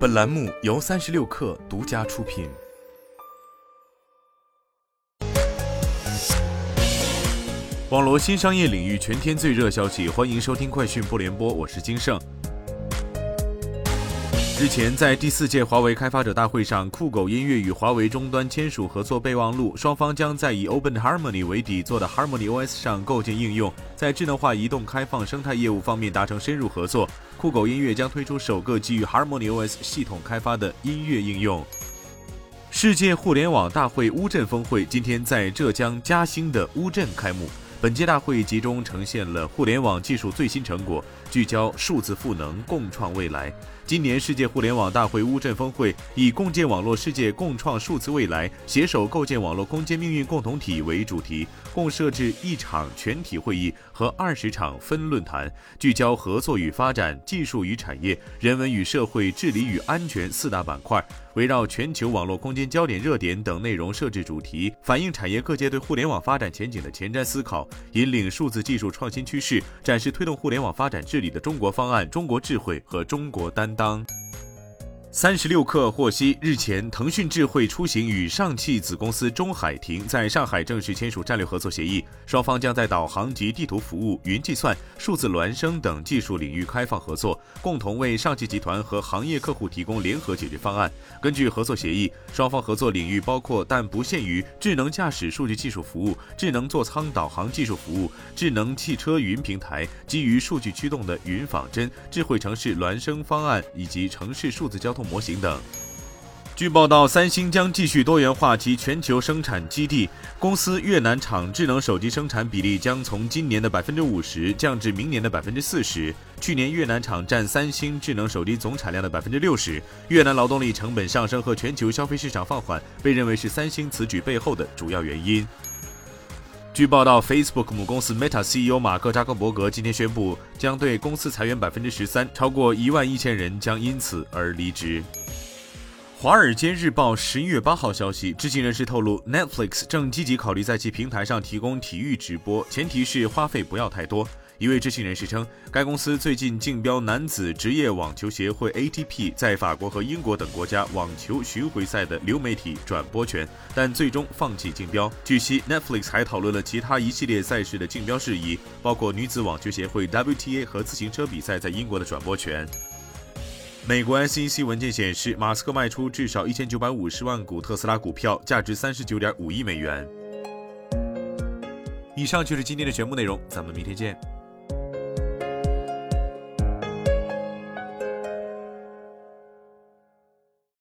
本栏目由三十六氪独家出品。网络新商业领域全天最热消息，欢迎收听快讯不联播，我是金盛。日前，在第四届华为开发者大会上，酷狗音乐与华为终端签署合作备忘录，双方将在以 Open Harmony 为底座的 Harmony OS 上构建应用，在智能化移动开放生态业务方面达成深入合作。酷狗音乐将推出首个基于 Harmony OS 系统开发的音乐应用。世界互联网大会乌镇峰会今天在浙江嘉兴的乌镇开幕。本届大会集中呈现了互联网技术最新成果，聚焦数字赋能，共创未来。今年世界互联网大会乌镇峰会以“共建网络世界，共创数字未来，携手构建网络空间命运共同体”为主题，共设置一场全体会议和二十场分论坛，聚焦合作与发展、技术与产业、人文与社会、治理与安全四大板块。围绕全球网络空间焦点热点等内容设置主题，反映产业各界对互联网发展前景的前瞻思考，引领数字技术创新趋势，展示推动互联网发展治理的中国方案、中国智慧和中国担当。三十六氪获悉，日前，腾讯智慧出行与上汽子公司中海停在上海正式签署战略合作协议，双方将在导航及地图服务、云计算、数字孪生等技术领域开放合作，共同为上汽集团和行业客户提供联合解决方案。根据合作协议，双方合作领域包括但不限于智能驾驶数据技术服务、智能座舱导航技术服务、智能汽车云平台、基于数据驱动的云仿真、智慧城市孪生方案以及城市数字交通。模型等。据报道，三星将继续多元化其全球生产基地，公司越南厂智能手机生产比例将从今年的百分之五十降至明年的百分之四十。去年越南厂占三星智能手机总产量的百分之六十。越南劳动力成本上升和全球消费市场放缓被认为是三星此举背后的主要原因。据报道，Facebook 母公司 Meta CEO 马克扎克伯格今天宣布，将对公司裁员百分之十三，超过一万一千人将因此而离职。《华尔街日报》十一月八号消息，知情人士透露，Netflix 正积极考虑在其平台上提供体育直播，前提是花费不要太多。一位知情人士称，该公司最近竞标男子职业网球协会 ATP 在法国和英国等国家网球巡回赛的流媒体转播权，但最终放弃竞标。据悉，Netflix 还讨论了其他一系列赛事的竞标事宜，包括女子网球协会 WTA 和自行车比赛在英国的转播权。美国 SEC 文件显示，马斯克卖出至少一千九百五十万股特斯拉股票，价值三十九点五亿美元。以上就是今天的全部内容，咱们明天见。